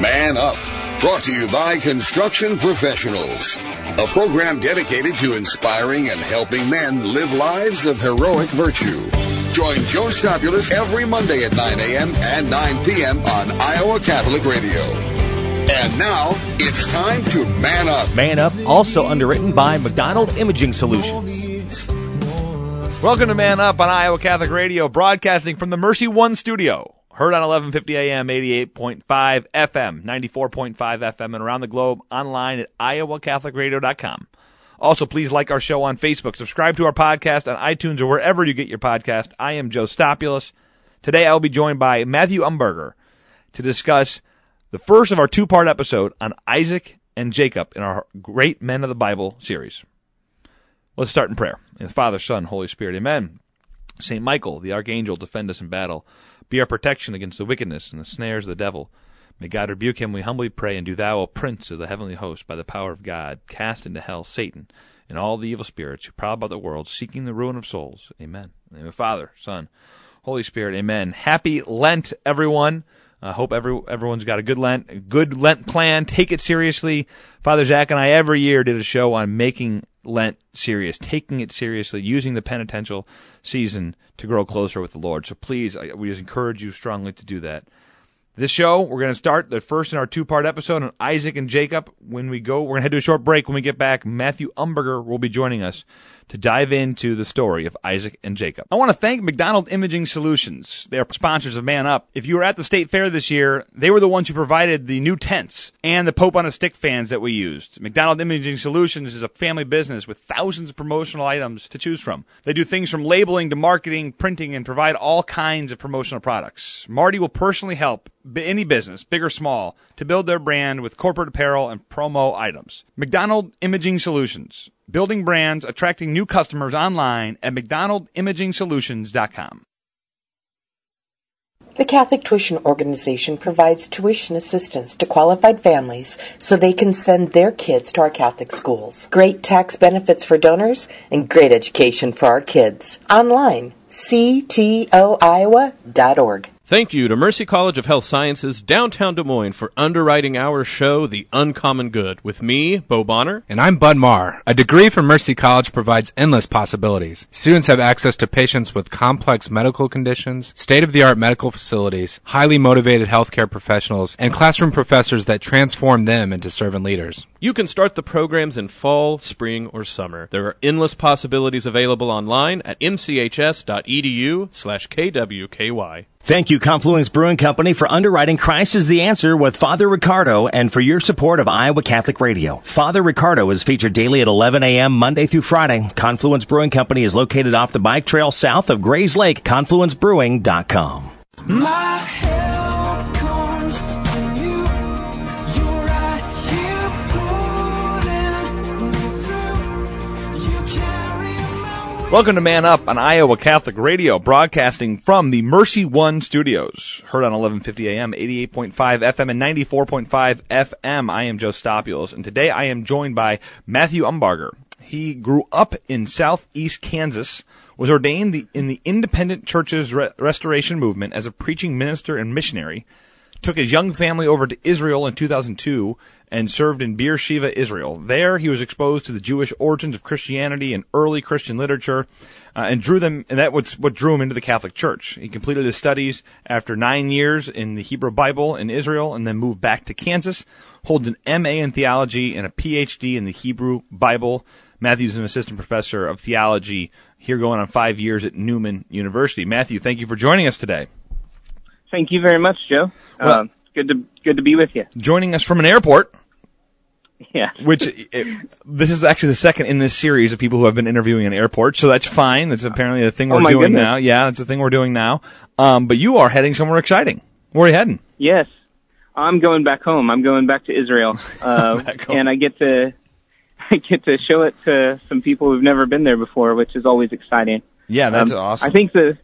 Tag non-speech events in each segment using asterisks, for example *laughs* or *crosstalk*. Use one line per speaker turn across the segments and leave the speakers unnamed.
Man Up, brought to you by Construction Professionals, a program dedicated to inspiring and helping men live lives of heroic virtue. Join Joe Stopulus every Monday at 9 a.m. and 9 p.m. on Iowa Catholic Radio. And now it's time to man up.
Man Up, also underwritten by McDonald Imaging Solutions. Welcome to Man Up on Iowa Catholic Radio, broadcasting from the Mercy One studio. Heard on 1150 AM, 88.5 FM, 94.5 FM, and around the globe online at iowacatholicradio.com. Also, please like our show on Facebook. Subscribe to our podcast on iTunes or wherever you get your podcast. I am Joe Stopulus. Today I will be joined by Matthew Umberger to discuss the first of our two part episode on Isaac and Jacob in our Great Men of the Bible series. Let's start in prayer. In the Father, Son, Holy Spirit. Amen. St. Michael, the Archangel, defend us in battle. Be our protection against the wickedness and the snares of the devil. May God rebuke him, we humbly pray, and do thou, O Prince of the heavenly host, by the power of God, cast into hell Satan and all the evil spirits who prowl about the world, seeking the ruin of souls. Amen. In the name of Father, Son, Holy Spirit. Amen. Happy Lent, everyone. I uh, hope every, everyone's got a good Lent, good Lent plan. Take it seriously. Father Zach and I every year did a show on making Lent serious, taking it seriously, using the penitential season to grow closer with the Lord. So please, I, we just encourage you strongly to do that. This show, we're going to start the first in our two part episode on Isaac and Jacob. When we go, we're going to to a short break. When we get back, Matthew Umberger will be joining us to dive into the story of Isaac and Jacob. I want to thank McDonald Imaging Solutions. They are sponsors of Man Up. If you were at the state fair this year, they were the ones who provided the new tents and the Pope on a Stick fans that we used. McDonald Imaging Solutions is a family business with thousands of promotional items to choose from. They do things from labeling to marketing, printing, and provide all kinds of promotional products. Marty will personally help any business, big or small, to build their brand with corporate apparel and promo items. McDonald Imaging Solutions building brands, attracting new customers online at mcdonaldimagingsolutions.com.
The Catholic Tuition Organization provides tuition assistance to qualified families so they can send their kids to our Catholic schools. Great tax benefits for donors and great education for our kids. Online, ctoiowa.org.
Thank you to Mercy College of Health Sciences, downtown Des Moines, for underwriting our show, The Uncommon Good, with me, Bo Bonner.
And I'm Bud Marr. A degree from Mercy College provides endless possibilities. Students have access to patients with complex medical conditions, state of the art medical facilities, highly motivated healthcare professionals, and classroom professors that transform them into servant leaders.
You can start the programs in fall, spring, or summer. There are endless possibilities available online at mchs.edu slash kwky.
Thank you, Confluence Brewing Company, for underwriting Christ is the Answer with Father Ricardo and for your support of Iowa Catholic Radio. Father Ricardo is featured daily at 11 a.m. Monday through Friday. Confluence Brewing Company is located off the bike trail south of Grays Lake. ConfluenceBrewing.com. My Welcome to Man Up on Iowa Catholic Radio, broadcasting from the Mercy One studios. Heard on 1150 AM, 88.5 FM, and 94.5 FM. I am Joe Stopulus, and today I am joined by Matthew Umberger. He grew up in southeast Kansas, was ordained in the Independent Churches Re- Restoration Movement as a preaching minister and missionary, took his young family over to Israel in 2002, and served in Beersheba, Israel. There, he was exposed to the Jewish origins of Christianity and early Christian literature, uh, and drew them. And that was what drew him into the Catholic Church. He completed his studies after nine years in the Hebrew Bible in Israel, and then moved back to Kansas. Holds an MA in theology and a PhD in the Hebrew Bible. Matthew's an assistant professor of theology here, going on five years at Newman University. Matthew, thank you for joining us today.
Thank you very much, Joe. Well, uh, good to good to be with you.
Joining us from an airport.
Yeah. *laughs*
Which it, this is actually the second in this series of people who have been interviewing in airports, so that's fine. That's apparently the thing
oh
we're doing
goodness.
now. Yeah, that's the thing we're doing now. Um, but you are heading somewhere exciting. Where are you heading?
Yes, I'm going back home. I'm going back to Israel, *laughs* uh, and I get to *laughs* I get to show it to some people who've never been there before, which is always exciting.
Yeah, that's
um,
awesome.
I think the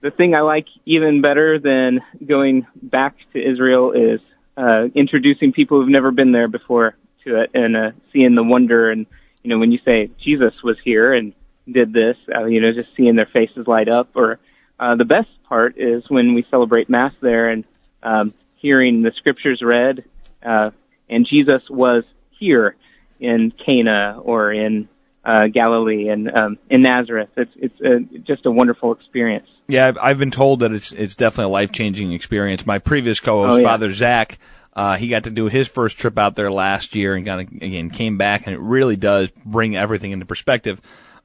the thing I like even better than going back to Israel is uh, introducing people who've never been there before to it and uh, seeing the wonder and you know when you say Jesus was here and did this, uh, you know just seeing their faces light up. Or uh, the best part is when we celebrate Mass there and um, hearing the scriptures read, uh, and Jesus was here in Cana or in uh, Galilee and um, in Nazareth. It's it's uh, just a wonderful experience.
Yeah, I've, I've been told that it's it's definitely a life changing experience. My previous co-host,
Oh, yeah.
Father Zach, uh, he got to do his first trip out there last year and kind of again came back, and it really does bring everything into perspective.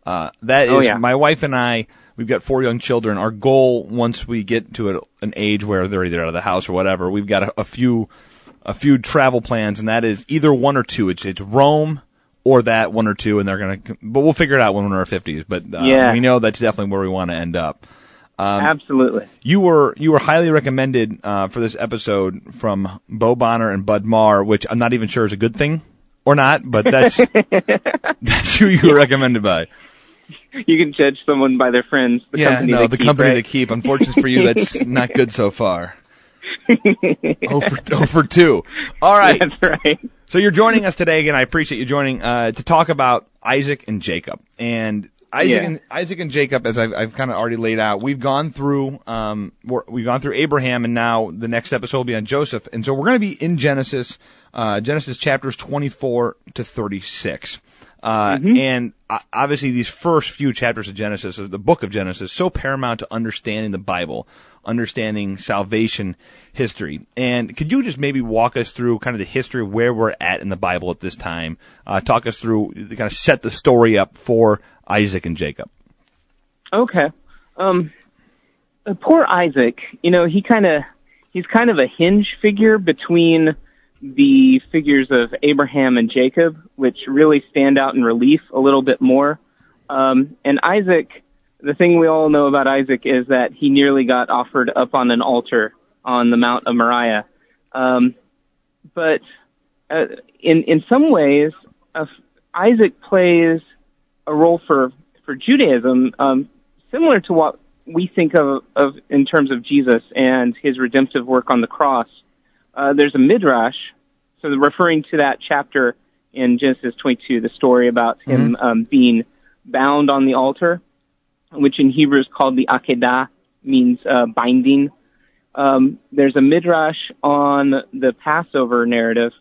Uh, that is
Oh, yeah.
my wife and I. We've got four young children. Our goal, once we get to a, an age where they're either out of the house or whatever, we've got a, a few a few travel plans, and that is either one or two. It's it's Rome or that one or two, and they're gonna. But we'll figure it out when we're in our fifties. But uh,
Yeah.
we know that's definitely where we want to end up. Um,
Absolutely.
You were you were highly recommended uh, for this episode from Bo Bonner and Bud Marr, which I'm not even sure is a good thing or not, but that's *laughs* that's who you were recommended by.
You can judge someone by their friends. The
yeah,
company
no,
they
the
keep,
company
right?
they keep. Unfortunately for you, that's *laughs* not good so far. *laughs* oh for oh for two. All right.
That's right.
So you're joining us today again. I appreciate you joining uh, to talk about Isaac and Jacob. And Isaac
Yeah.
and Isaac and Jacob, as I've, I've kind of already laid out, we've gone through um, we're, we've gone through Abraham, and now the next episode will be on Joseph. And so we're going to be in Genesis, uh, Genesis chapters 24 to 36. Uh, and uh, obviously these first few chapters of Genesis, the book of Genesis, so paramount to understanding the Bible, understanding salvation history. And could you just maybe walk us through kind of the history of where we're at in the Bible at this time? Uh, talk us through, kind of set the story up for Isaac and Jacob.
Okay. Um, uh, poor Isaac. You know, he kind of he's kind of a hinge figure between the figures of Abraham and Jacob, which really stand out in relief a little bit more. Um, and Isaac, the thing we all know about Isaac is that he nearly got offered up on an altar on the Mount of Moriah. Um, but uh, in in some ways, uh, Isaac plays a role for for Judaism, um, similar to what we think of, of in terms of Jesus and his redemptive work on the cross. Uh, there's a midrash, so referring to that chapter in Genesis 22, the story about him um, being bound on the altar, which in Hebrew is called the Akedah, means uh, binding. Um, there's a midrash on the Passover narrative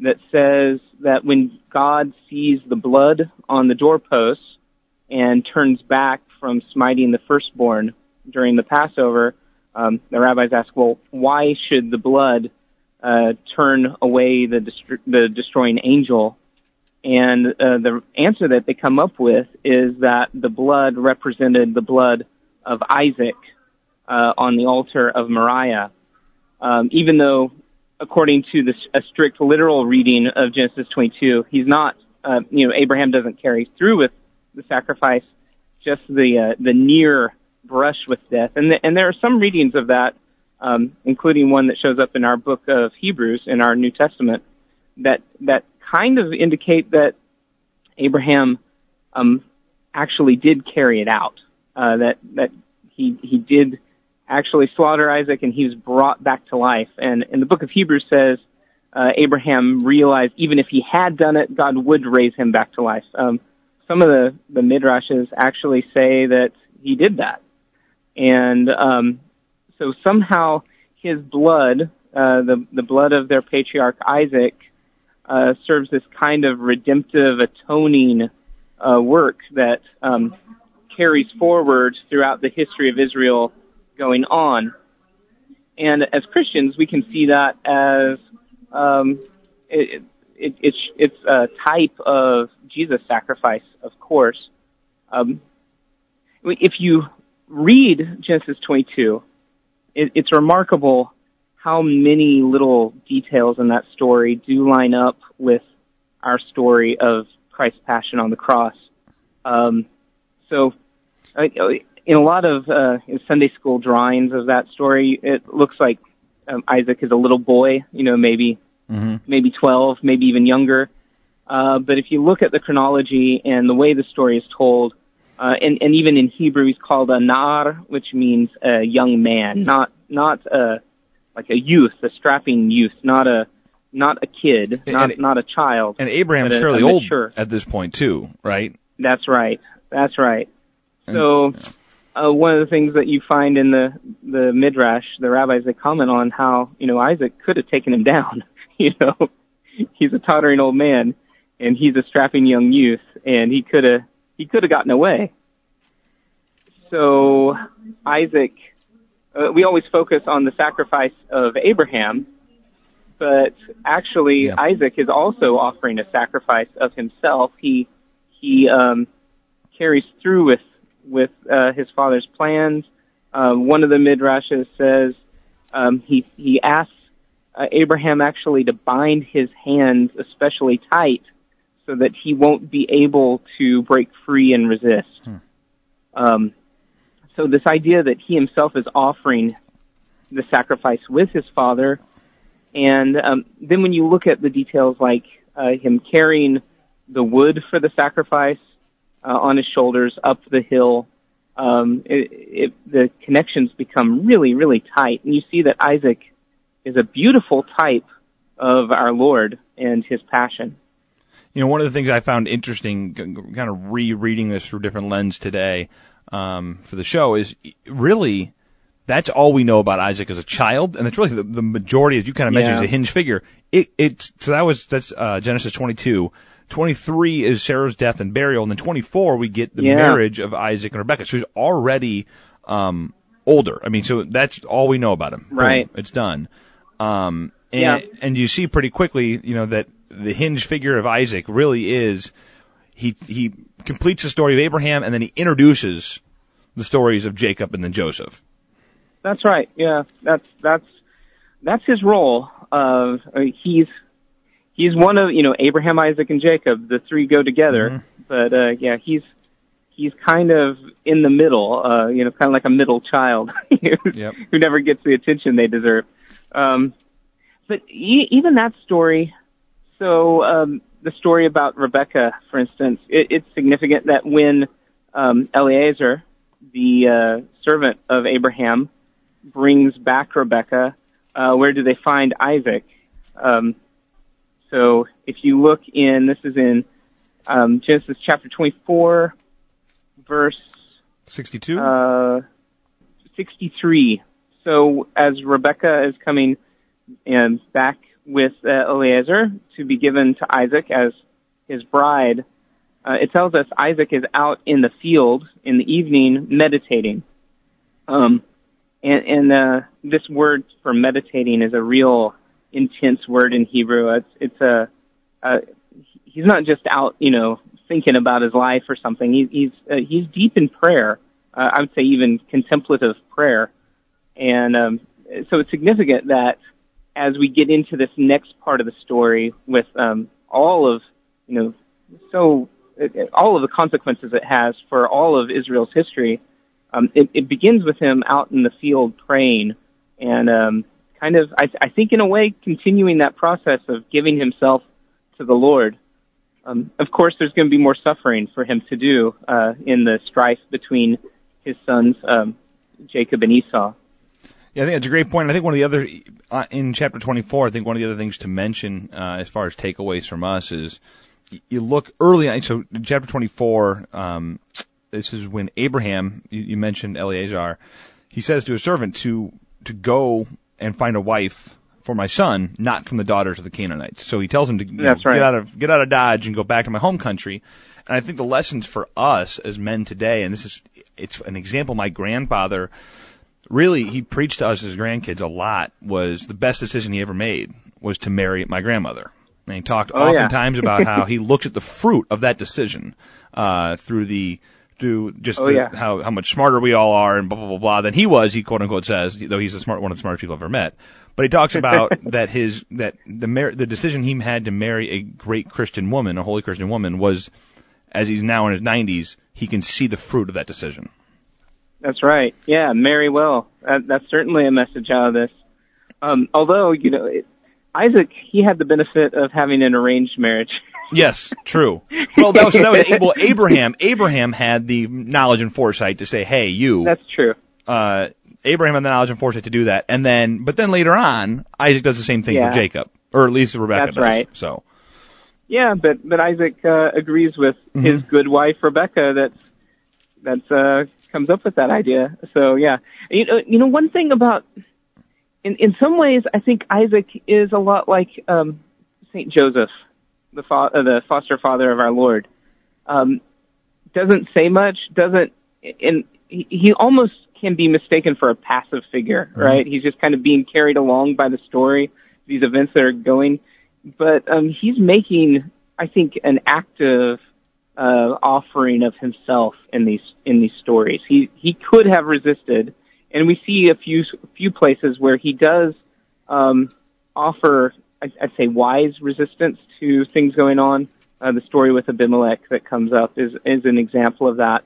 that says that when God sees the blood on the doorposts and turns back from smiting the firstborn during the Passover, um, the rabbis ask, well, why should the blood uh, turn away the, the destroying angel? And uh, the answer that they come up with is that the blood represented the blood of Isaac uh, on the altar of Moriah. Um, even though, according to the, a strict literal reading of Genesis 22, he's not, uh, you know, Abraham doesn't carry through with the sacrifice, just the uh, the near brush with death. And the, and there are some readings of that, um, including one that shows up in our book of Hebrews in our New Testament, that that kind of indicate that Abraham um, actually did carry it out. Uh, that that he he did actually slaughter Isaac, and he was brought back to life. And in the book of Hebrews says uh, Abraham realized even if he had done it, God would raise him back to life. Um, some of the the midrashes actually say that he did that, and um, so somehow his blood, uh, the the blood of their patriarch Isaac, uh, serves this kind of redemptive, atoning uh, work that um, carries forward throughout the history of Israel going on. And as Christians, we can see that as um, it, it, it's it's a type of Jesus' sacrifice, of course. Um, if you read Genesis 22, it, it's remarkable how many little details in that story do line up with our story of Christ's passion on the cross. Um, so, in a lot of uh, Sunday school drawings of that story, it looks like um, Isaac is a little boy, you know, maybe maybe 12, maybe even younger. Uh, but if you look at the chronology and the way the story is told, uh, and, and even in Hebrew, he's called a na'ar, which means a young man, not not a like a youth, a strapping youth, not a not a kid, not
and-
not a child.
And Abraham's
a-
fairly
a
old at this point too, right?
That's right. That's right. So, uh, one of the things that you find in the the midrash, the rabbis they comment on how you know Isaac could have taken him down. *laughs* you know, he's a tottering old man, and he's a strapping young youth, and he could have he could have gotten away. So Isaac, uh, we always focus on the sacrifice of Abraham, but actually
Yeah.
Isaac is also offering a sacrifice of himself. He he um, carries through with with uh, his father's plans. Um, one of the midrashes says um, he he asks uh, Abraham actually to bind his hands especially tight so that he won't be able to break free and resist. Um, so this idea that he himself is offering the sacrifice with his father, and um, then when you look at the details like uh, him carrying the wood for the sacrifice uh, on his shoulders up the hill, um, it, it, the connections become really, really tight, and you see that Isaac is a beautiful type of our Lord and His passion.
You know, one of the things I found interesting, kind of rereading this through different lens today um, for the show, is really that's all we know about Isaac as a child, and that's really the, the majority, as you kind of mentioned,
Yeah.
is a hinge figure. It it's so that was that's uh, Genesis twenty two. 23 is Sarah's death and burial, and then 24 we get the
Yeah.
marriage of Isaac and Rebecca. So he's already um, older. I mean, so that's all we know about him. Boom,
Right.
it's done. Um, and,
Yeah.
and you see pretty quickly, you know, that the hinge figure of Isaac really is he he completes the story of Abraham and then he introduces the stories of Jacob and then Joseph.
That's right. Yeah, that's that's that's his role. Of uh, he's he's one of you know Abraham, Isaac, and Jacob. The three go together. But uh, yeah, he's he's kind of in the middle. Uh, you know, kind of like a middle child *laughs* who,
Yep.
who never gets the attention they deserve. Um, but e- even that story. So um, the story about Rebecca, for instance, it, it's significant that when um, Eliezer, the uh, servant of Abraham, brings back Rebecca, uh, where do they find Isaac? Um, so if you look in, this is in um, Genesis chapter 24, verse
62?
uh, 63. So as Rebecca is coming um, back with uh, Eliezer to be given to Isaac as his bride, uh, it tells us Isaac is out in the field in the evening meditating. Um, and and uh, this word for meditating is a real intense word in Hebrew. It's it's a uh, he's not just out, you know, thinking about his life or something. He, he's uh, he's deep in prayer. Uh, I would say even contemplative prayer, and um, so it's significant that as we get into this next part of the story with um, all of you know so uh, all of the consequences it has for all of Israel's history, um, it, it begins with him out in the field praying and um, kind of I, I think in a way continuing that process of giving himself to the Lord. Um, of course, there's going to be more suffering for him to do uh, in the strife between his sons um, Jacob and Esau.
Yeah, I think that's a great point. I think one of the other uh, in chapter 24, I think one of the other things to mention uh, as far as takeaways from us is you look early on. So in chapter 24, um, this is when Abraham, you, you mentioned Eliezer, he says to his servant to to go and find a wife for my son, not from the daughters of the Canaanites. So he tells him to you know,
right.
get out of get out of Dodge and go back to my home country. And I think the lessons for us as men today, and this is it's an example. My grandfather really he preached to us as grandkids a lot was the best decision he ever made was to marry my grandmother and he talked
Oh, yeah.
oftentimes about how he *laughs* looked at the fruit of that decision uh, through the through just
Oh,
the,
yeah.
how how much smarter we all are and blah blah blah blah than he was he quote unquote says though he's the smart one of the smartest people I've ever met but he talks *laughs* about that his that the mar- the decision he had to marry a great Christian woman a holy Christian woman was as he's now in his 90s he can see the fruit of that decision
That's right. Yeah, marry well. That, that's certainly a message out of this. Um, although, you know, it, Isaac, he had the benefit of having an arranged marriage. *laughs*
Yes, true. *laughs* Well, that was that was well, Abraham. Abraham had the knowledge and foresight to say, "Hey, you."
That's true.
uh, Abraham had the knowledge and foresight to do that, and then, but then later on, Isaac does the same thing
Yeah.
with Jacob, or at least Rebecca
That's
does.
right.
So,
Yeah, but but Isaac uh, agrees with
Mm-hmm.
his good wife Rebecca. That's that's uh, comes up with that idea. So yeah, you know, you know, one thing about in in some ways, I think Isaac is a lot like um, Saint Joseph, the fa- uh, the foster father of our Lord. Um, doesn't say much, doesn't, and he, almost can be mistaken for a passive figure, right? He's just kind of being carried along by the story, these events that are going. But um, he's making, I think, an active uh, offering of himself in these in these stories. He he could have resisted, and we see a few few places where he does um, offer, I'd, say, wise resistance to things going on. Uh, the story with Abimelech that comes up is is an example of that.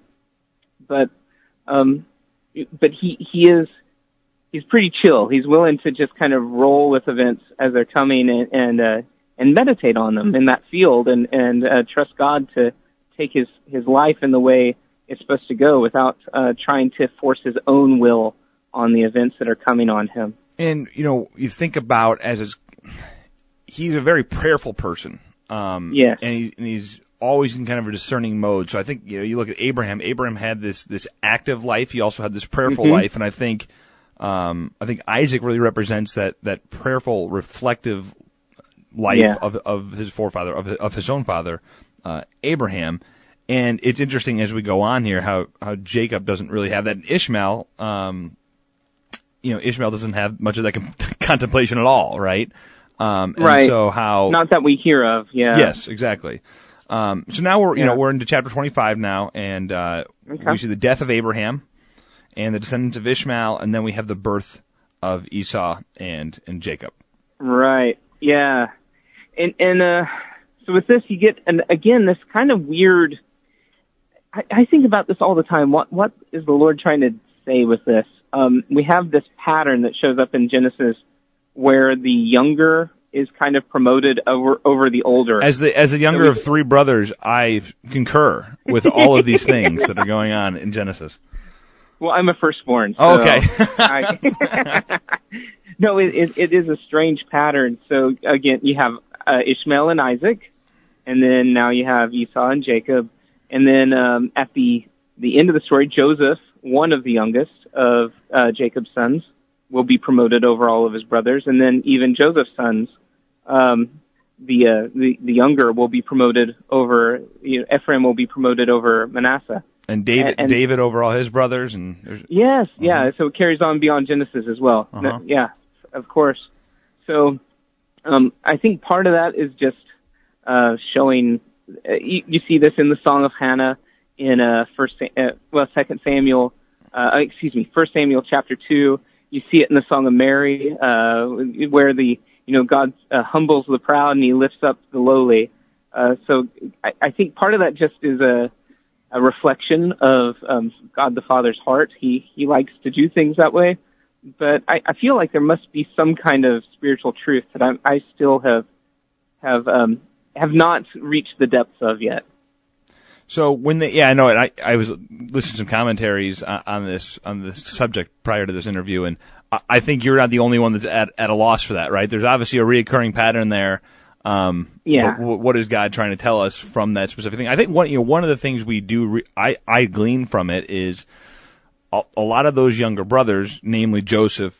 But um, but he he is he's pretty chill. He's willing to just kind of roll with events as they're coming and and, uh, and meditate on them in that field and and uh, trust God to take his his life in the way it's supposed to go without uh, trying to force his own will on the events that are coming on him.
And you know, you think about as his, he's a very prayerful person. Um,
Yes.
and, he, and he's always in kind of a discerning mode. So I think you know, you look at Abraham. Abraham had this this active life. He also had this prayerful
Mm-hmm.
life, and I think um, I think Isaac really represents that that prayerful, reflective life
Yeah.
of of his forefather of of his own father, uh, Abraham. And it's interesting as we go on here how how Jacob doesn't really have that. And Ishmael, um, you know, Ishmael doesn't have much of that con- *laughs* contemplation at all, right? Um, and
Right.
So how?
Not that we hear of, yeah.
Yes, exactly. Um, so now we're you
Yeah.
know we're into chapter twenty five now, and uh,
Okay.
we see the death of Abraham and the descendants of Ishmael, and then we have the birth of Esau and and Jacob.
Right. Yeah. And and uh so with this you get and again this kind of weird I, I think about this all the time. What what is the Lord trying to say with this? Um we have this pattern that shows up in Genesis where the younger is kind of promoted over over the older.
As the as the younger of three brothers, I concur with all of these things that are going on in Genesis.
well, I'm a firstborn. So
Oh, okay.
I, *laughs* no, it, it it is a strange pattern. So again, you have uh, Ishmael and Isaac, and then now you have Esau and Jacob, and then um, at the the end of the story, Joseph, one of the youngest of uh, Jacob's sons, will be promoted over all of his brothers, and then even Joseph's sons, um, the uh, the the younger will be promoted over. You know, Ephraim will be promoted over Manasseh.
And David
And- and-
David over all his brothers, and
Yes, yeah. So it carries on beyond Genesis as well.
Uh-huh.
yeah, of course. So um, I think part of that is just uh, showing. Uh, you, you see this in the Song of Hannah in uh, First, uh, well, Second Samuel. Uh, excuse me, First Samuel chapter two. You see it in the Song of Mary, uh, where the you know God uh, humbles the proud and He lifts up the lowly. Uh, so I, I think part of that just is a a reflection of um, God the Father's heart. He he likes to do things that way, but I, I feel like there must be some kind of spiritual truth that I, I still have have um, have not reached the depths of yet.
So when they, yeah, I know it. I, I was listening to some commentaries on, on this on this subject prior to this interview, and I, I think you're not the only one that's at, at a loss for that, right? There's obviously a reoccurring pattern there. Um,
Yeah.
what is God trying to tell us from that specific thing? I think one, you know, one of the things we do, re- I, I glean from it is a, a lot of those younger brothers, namely Joseph,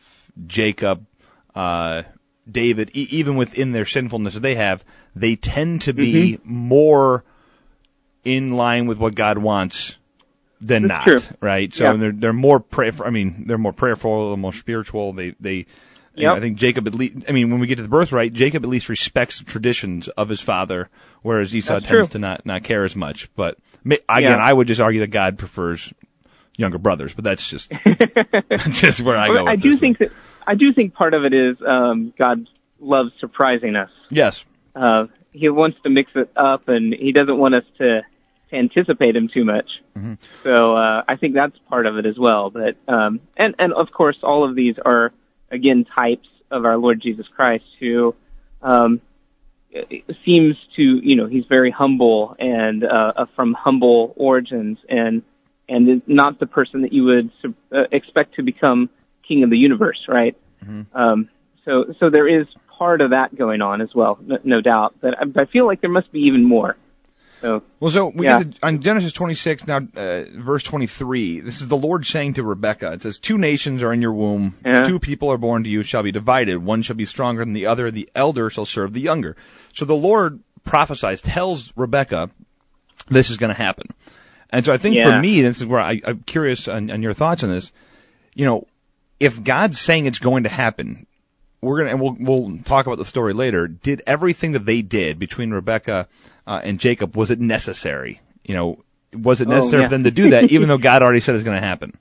Jacob, uh, David, e- even within their sinfulness that they have, they tend to be
Mm-hmm.
more in line with what God wants than
That's
not,
true.
right? So
Yeah.
they're they're more prayerful. I mean, they're more prayerful, they're more spiritual. They they. you know, I think Jacob at least. I mean, when we get to the birthright, Jacob at least respects the traditions of his father, whereas Esau
That's
tends
true.
to not not care as much. But again,
Yeah.
I would just argue that God prefers younger brothers. But that's just *laughs* that's just where I go.
I
with
do
this
think that I do think part of it is um, God loves surprising us.
yes,
Uh, he wants to mix it up, and he doesn't want us to anticipate him too much. So uh, I think that's part of it as well. But um, and and of course, all of these are again types of our Lord Jesus Christ, who um, seems to you know he's very humble and uh, uh, from humble origins, and and not the person that you would uh, expect to become king of the universe, right? Um, so, so there is part of that going on as well, no, no doubt. But I, but I feel like there must be even more. So
Well, so we
Yeah.
get to, on Genesis 26 now, uh, verse 23. This is the Lord saying to Rebekah. It says, "Two nations are in your womb.
Yeah.
Two people are born to you. Shall be divided. One shall be stronger than the other. The elder shall serve the younger." So the Lord prophesies, tells Rebekah, this is going to happen. And so I think for me, this is where I, I'm curious on, on your thoughts on this. You know, if God's saying it's going to happen, we're gonna and we'll we'll talk about the story later. Did everything that they did between Rebecca uh, and Jacob was it necessary? You know, was it
Oh,
necessary
yeah.
for them to do that, even though *laughs* God already said it's going to happen?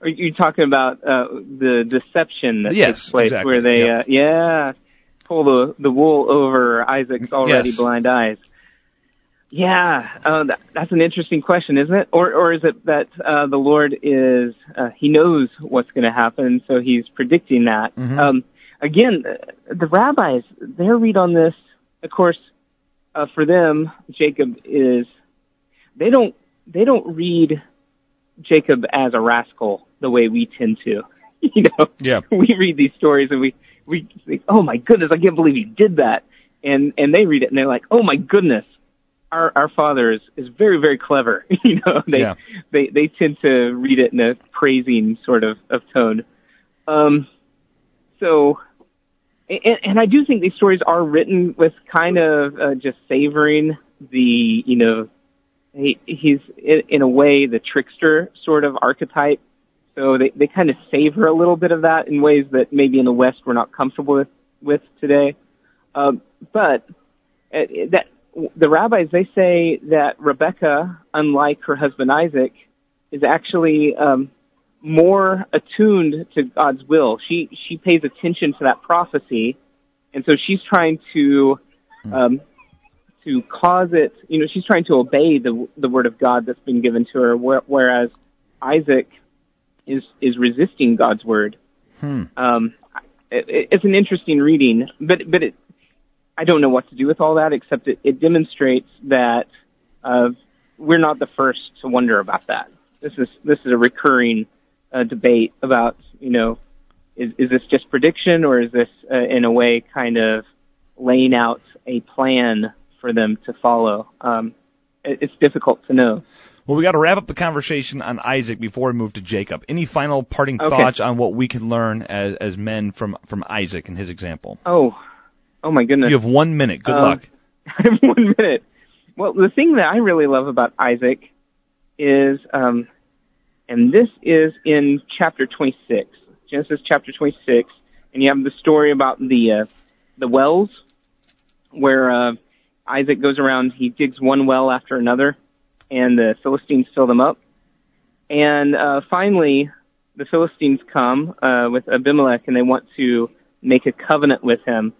Are you talking about uh, the deception that
Yes,
takes place,
exactly.
where they,
Yep.
uh, yeah, pull the the wool over Isaac's already
Yes.
blind eyes? Yeah, uh, that, that's an interesting question, isn't it? Or or is it that uh, the Lord is uh, He knows what's going to happen, so He's predicting that?
Mm-hmm.
Um, again, the rabbis their read on this, of course, uh, for them, Jacob is they don't they don't read Jacob as a rascal the way we tend to. *laughs* You know,
Yeah. *laughs*
we read these stories and we we think, oh my goodness, I can't believe he did that, and and they read it and they're like, oh my goodness, our our father is is very very clever. *laughs* you know, they
Yeah.
they they tend to read it in a praising sort of of tone. Um, so. And, and I do think these stories are written with kind of uh, just savoring the, you know, he, he's in, in a way the trickster sort of archetype. So they, they kind of savor a little bit of that in ways that maybe in the West we're not comfortable with, with today. Um, but uh, that the rabbis they say that Rebecca, unlike her husband Isaac, is actually um, more attuned to God's will. She she pays attention to that prophecy, and so she's trying to um, to cause it. You know, she's trying to obey the the word of God that's been given to her, whereas Isaac is is resisting God's word. Um, it, it's an interesting reading, but but it, I don't know what to do with all that except it, it demonstrates that uh, we're not the first to wonder about that. This is this is a recurring uh, debate about you know is is this just prediction or is this uh, in a way kind of laying out a plan for them to follow? Um, it, it's difficult to know.
Well, we got to wrap up the conversation on Isaac before we move to Jacob. Any final parting
Okay.
thoughts on what we can learn as as men from from Isaac and his example?
Oh, oh my goodness!
You have one minute. Good
Um,
luck. *laughs*
I have one minute. Well, the thing that I really love about Isaac is, um, and this is in chapter 26, Genesis chapter 26, and you have the story about the uh, the wells, where uh, Isaac goes around, he digs one well after another, and the Philistines fill them up, and uh, finally the Philistines come uh, with Abimelech, and they want to make a covenant with him.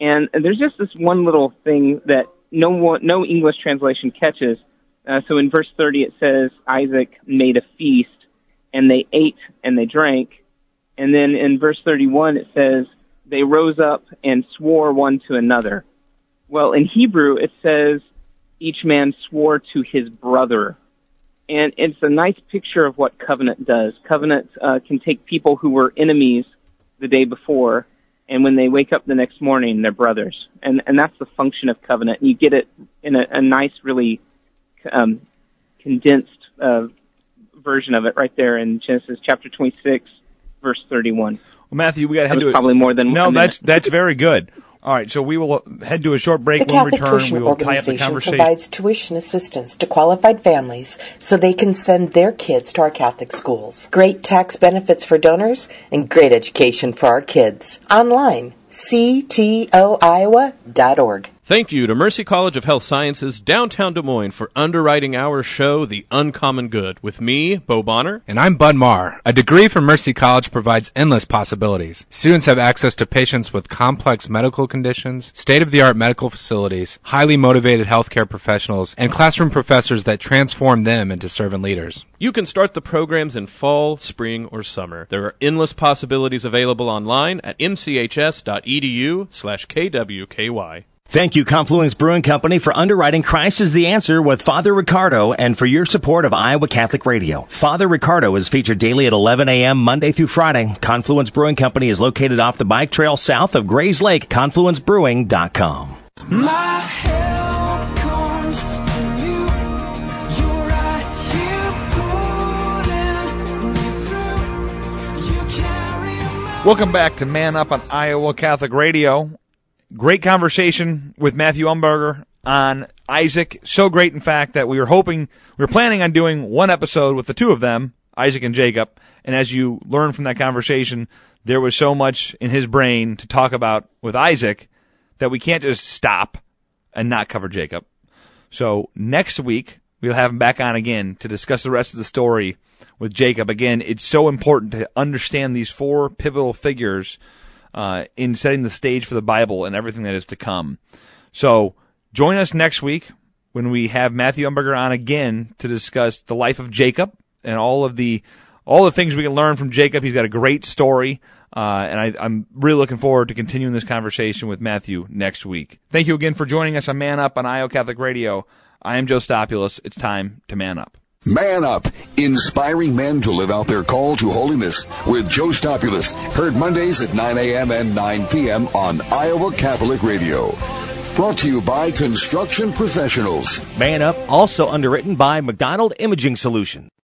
And, there's just this one little thing that no one, no English translation catches. Uh, so in verse 30 it says Isaac made a feast and they ate and they drank. And then in verse 31 it says they rose up and swore one to another. Well, in Hebrew it says each man swore to his brother. And it's a nice picture of what covenant does. Covenant uh, can take people who were enemies the day before and when they wake up the next morning, they're brothers, and and that's the function of covenant. And you get it in a, a nice, really um, condensed uh, version of it right there in Genesis chapter twenty six, verse thirty one.
Well, Matthew, we got to
That
head
was
to
probably more than
no.
one
That's that's very good. All right, so we will head to a short break.
The Catholic
return,
Tuition
we will tie up the
Organization provides tuition assistance to qualified families so they can send their kids to our Catholic schools. Great tax benefits for donors and great education for our kids. Online, ctoiowa.org.
Thank you to Mercy College of Health Sciences, downtown Des Moines, for underwriting our show, The Uncommon Good, with me, Bo Bonner.
And I'm Bud Marr. A degree from Mercy College provides endless possibilities. Students have access to patients with complex medical conditions, state-of-the-art medical facilities, highly motivated healthcare professionals, and classroom professors that transform them into servant leaders.
You can start the programs in fall, spring, or summer. There are endless possibilities available online at mchs.edu slash kwky.
Thank you, Confluence Brewing Company, for underwriting Christ is the Answer with Father Ricardo and for your support of Iowa Catholic Radio. Father Ricardo is featured daily at 11 a.m. Monday through Friday. Confluence Brewing Company is located off the bike trail south of Grays Lake, confluencebrewing.com.
My help comes from you. You're right here me through.
You Welcome back to Man Up on Iowa Catholic Radio. Great conversation with Matthew Umberger on Isaac. So great, in fact, that we were hoping, we were planning on doing one episode with the two of them, Isaac and Jacob. And as you learn from that conversation, there was so much in his brain to talk about with Isaac that we can't just stop and not cover Jacob. So next week, we'll have him back on again to discuss the rest of the story with Jacob. Again, it's so important to understand these four pivotal figures uh, in setting the stage for the Bible and everything that is to come. So join us next week when we have Matthew Umberger on again to discuss the life of Jacob and all of the all the things we can learn from Jacob. He's got a great story. Uh, and I, am really looking forward to continuing this conversation with Matthew next week. Thank you again for joining us on Man Up on Iowa Catholic Radio. I am Joe Stopulus. It's time to man up.
Man Up, inspiring men to live out their call to holiness with Joe Stopulus. Heard Mondays at 9 a.m. and 9 p.m. on Iowa Catholic Radio. Brought to you by Construction Professionals.
Man Up, also underwritten by McDonald Imaging Solutions.